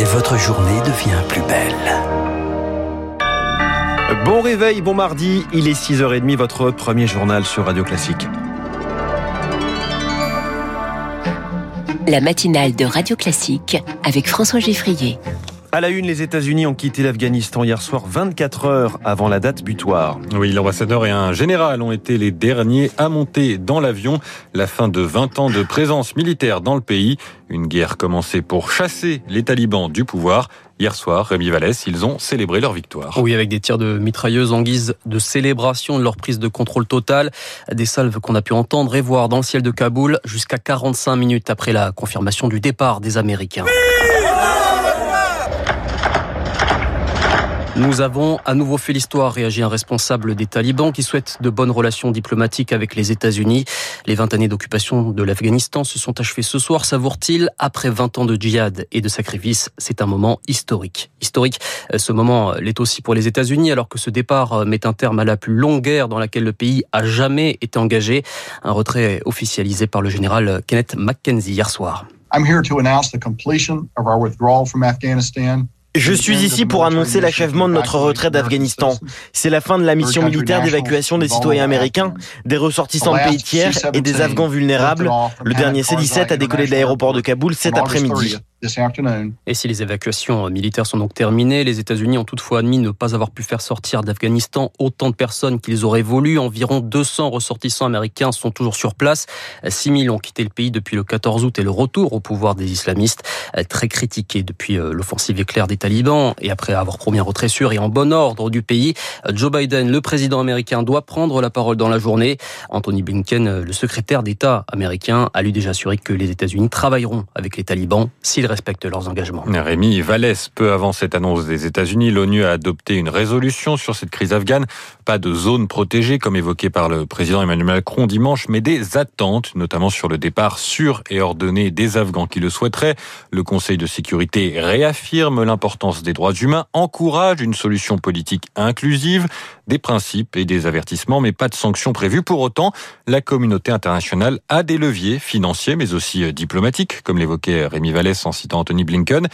et votre journée devient plus belle. Bon réveil, bon mardi, il est 6h30, votre premier journal sur Radio Classique. La matinale de Radio Classique avec François Geffrier. À la une, les États-Unis ont quitté l'Afghanistan hier soir 24 heures avant la date butoir. Oui, l'ambassadeur et un général ont été les derniers à monter dans l'avion. La fin de 20 ans de présence militaire dans le pays. Une guerre commencée pour chasser les talibans du pouvoir. Hier soir, Rémi Vallès, ils ont célébré leur victoire. Oui, avec des tirs de mitrailleuses en guise de célébration de leur prise de contrôle total. Des salves qu'on a pu entendre et voir dans le ciel de Kaboul jusqu'à 45 minutes après la confirmation du départ des Américains. Nous avons à nouveau fait l'histoire, réagit un responsable des talibans qui souhaite de bonnes relations diplomatiques avec les États-Unis. Les 20 années d'occupation de l'Afghanistan se sont achevées ce soir, savoure-t-il. Après 20 ans de djihad et de sacrifices, c'est un moment historique. Historique, euh, ce moment l'est aussi pour les États-Unis, alors que ce départ euh, met un terme à la plus longue guerre dans laquelle le pays a jamais été engagé. Un retrait officialisé par le général Kenneth McKenzie hier soir. Here to announce. Je suis ici pour annoncer l'achèvement de notre retrait d'Afghanistan. C'est la fin de la mission militaire d'évacuation des citoyens américains, des ressortissants de pays tiers et des Afghans vulnérables. Le dernier C-17 a décollé de l'aéroport de Kaboul cet après-midi. Et si les évacuations militaires sont donc terminées, les États-Unis ont toutefois admis ne pas avoir pu faire sortir d'Afghanistan autant de personnes qu'ils auraient voulu. Environ 200 ressortissants américains sont toujours sur place. 6 000 ont quitté le pays depuis le 14 août et le retour au pouvoir des islamistes, très critiqué depuis euh, l'offensive éclair des talibans et après avoir promis un retrait sûr et en bon ordre du pays. Joe Biden, le président américain, doit prendre la parole dans la journée. Anthony Blinken, le secrétaire d'État américain, a lui déjà assuré que les États-Unis travailleront avec les talibans s'ils respectent leurs engagements. Rémi Vallès, peu avant cette annonce des États-Unis, l'ONU a adopté une résolution sur cette crise afghane. Pas de zone protégée, comme évoqué par le président Emmanuel Macron dimanche, mais des attentes, notamment sur le départ sûr et ordonné des Afghans qui le souhaiteraient. Le Conseil de sécurité réaffirme l'importance des droits humains, encourage une solution politique inclusive, des principes et des avertissements, mais pas de sanctions prévues. Pour autant, la communauté internationale a des leviers financiers, mais aussi diplomatiques, comme l'évoquait Rémi Vallès en citant Anthony Blinken.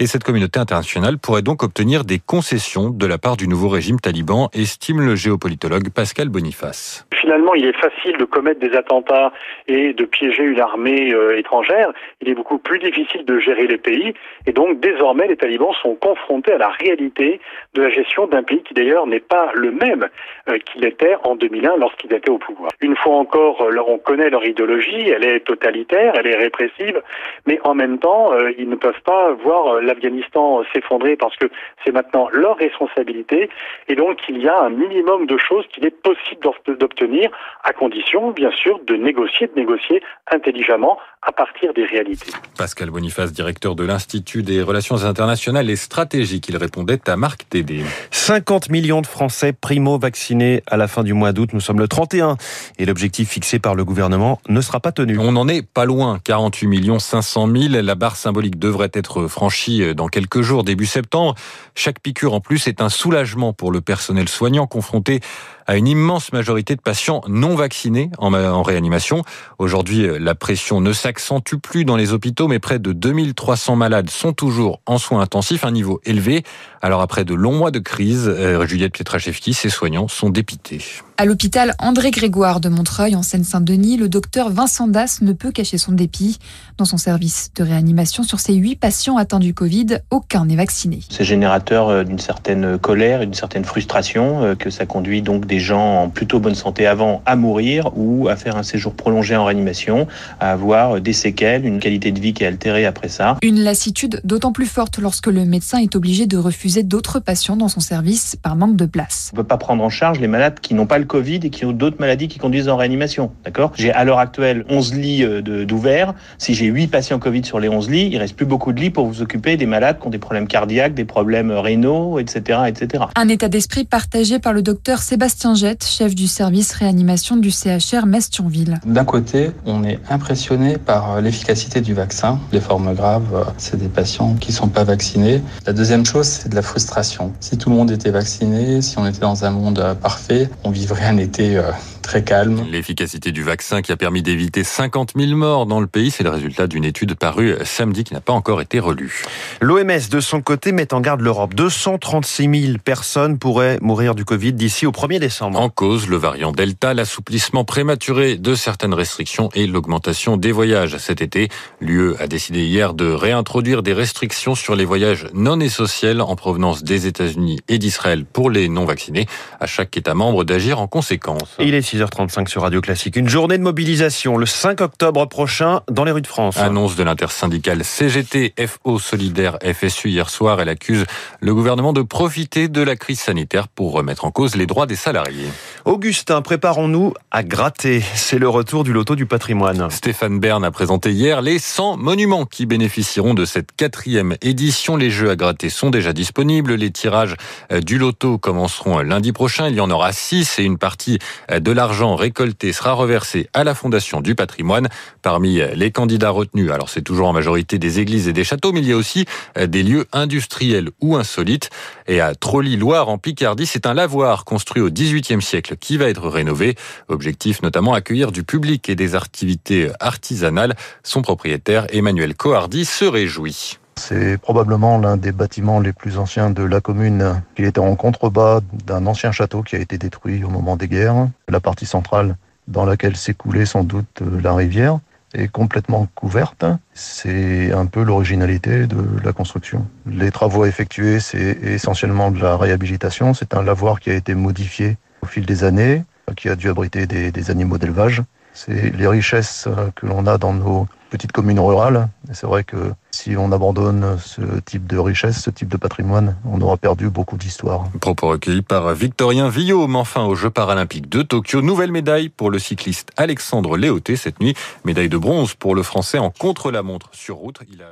Et cette communauté internationale pourrait donc obtenir des concessions de la part du nouveau régime taliban, estime le géopolitologue Pascal Boniface. Finalement, il est facile de commettre des attentats et de piéger une armée euh, étrangère. Il est beaucoup plus difficile de gérer les pays. Et donc, désormais, les talibans sont confrontés à la réalité de la gestion d'un pays qui, d'ailleurs, n'est pas le même euh, qu'il était en 2001 lorsqu'ils étaient au pouvoir. Une fois encore, euh, on connaît leur idéologie. Elle est totalitaire, elle est répressive. Mais en même temps, ils ne peuvent pas voir l'Afghanistan s'effondrer parce que c'est maintenant leur responsabilité. Et donc, il y a un minimum de choses qu'il est possible d'obtenir à condition, bien sûr, de négocier, de négocier intelligemment à partir des réalités. Pascal Boniface, directeur de l'Institut des relations internationales et stratégiques, il répondait à Marc Tédé. 50 millions de Français primo-vaccinés à la fin du mois d'août. Nous sommes le 31 et l'objectif fixé par le gouvernement ne sera pas tenu. On n'en est pas loin. 48 millions 500 000. La barre symbolique devrait être franchie dans quelques jours, début septembre. Chaque piqûre en plus est un soulagement pour le personnel soignant confronté à une immense majorité de patients non vaccinés en, réanimation. Aujourd'hui, la pression ne s'accentue plus dans les hôpitaux, mais près de 2300 malades sont toujours en soins intensifs, un niveau élevé. Alors après de longs mois de crise, euh, Juliette Pietraszewski, ses soignants sont dépités. À l'hôpital André Grégoire de Montreuil, en Seine-Saint-Denis, le docteur Vincent Das ne peut cacher son dépit. Dans son service de réanimation, sur ses huit patients atteints du Covid, aucun n'est vacciné. C'est générateur euh, d'une certaine colère et d'une certaine frustration euh, que ça conduit donc des gens en plutôt bonne santé avant à mourir ou à faire un séjour prolongé en réanimation, à avoir des séquelles, une qualité de vie qui est altérée après ça. Une lassitude d'autant plus forte lorsque le médecin est obligé de refuser d'autres patients dans son service par manque de place. On ne peut pas prendre en charge les malades qui n'ont pas le Covid et qui ont d'autres maladies qui conduisent en réanimation. D'accord? J'ai à l'heure actuelle 11 lits euh, d'ouverts. Si j'ai 8 patients Covid sur les 11 lits, il reste plus beaucoup de lits pour vous occuper des malades qui ont des problèmes cardiaques, des problèmes rénaux, etc. etc. Un état d'esprit partagé par le docteur Sébastien Chef du service réanimation du CHR Mestionville. D'un côté, on est impressionné par l'efficacité du vaccin. Les formes graves, euh, c'est des patients qui ne sont pas vaccinés. La deuxième chose, c'est de la frustration. Si tout le monde était vacciné, si on était dans un monde euh, parfait, on vivrait un été très calme. L'efficacité du vaccin qui a permis d'éviter 50 000 morts dans le pays, c'est le résultat d'une étude parue samedi qui n'a pas encore été relue. L'OMS, de son côté, met en garde l'Europe. 236 000 personnes pourraient mourir du Covid d'ici au 1er décembre. En cause, le variant Delta, l'assouplissement prématuré de certaines restrictions et l'augmentation des voyages. Cet été, l'UE a décidé hier de réintroduire des restrictions sur les voyages non essentiels en provenance des États-Unis et d'Israël pour les non-vaccinés. À chaque État membre d'agir en conséquence. il est 6h35 sur Radio Classique. Une journée de mobilisation le 5 octobre prochain dans les rues de France. Annonce de l'intersyndicale CGT, FO Solidaire, FSU hier soir. Elle accuse le gouvernement de profiter de la crise sanitaire pour remettre en cause les droits des salariés. Augustin, préparons-nous à gratter. C'est le retour du loto du patrimoine. Stéphane Bern a présenté hier les 100 monuments qui bénéficieront de cette quatrième édition. Les jeux à gratter sont déjà disponibles. Les tirages euh, du loto commenceront lundi prochain. Il y en aura 6 et une partie euh, de l'argent récolté sera reversée à la Fondation du patrimoine. Parmi euh, les candidats retenus, alors c'est toujours en majorité des églises et des châteaux, mais il y a aussi des lieux industriels ou insolites. Et à Trolly-Loire, en Picardie, c'est un lavoir construit au XVIIIe siècle qui va être rénové. Objectif notamment accueillir du public et des activités artisanales. Son propriétaire, Emmanuel Cohardy, se réjouit. C'est probablement l'un des bâtiments les plus anciens de la commune. Il était en contrebas d'un ancien château qui a été détruit au moment des guerres. La partie centrale dans laquelle s'écoulait sans doute la rivière est complètement couverte. C'est un peu l'originalité de la construction. Les travaux effectués, c'est essentiellement de la réhabilitation. C'est un lavoir qui a été modifié au fil des années, qui a dû abriter des, des animaux d'élevage. C'est les richesses que l'on a dans nos petites communes rurales. Et c'est vrai que si on abandonne ce type de richesse, ce type de patrimoine, on aura perdu beaucoup d'histoire. Propos recueillis par Victorien Villot, mais enfin aux Jeux paralympiques de Tokyo. Nouvelle médaille pour le cycliste Alexandre Léoté cette nuit. Médaille de bronze pour le français en contre-la-montre sur route. Il a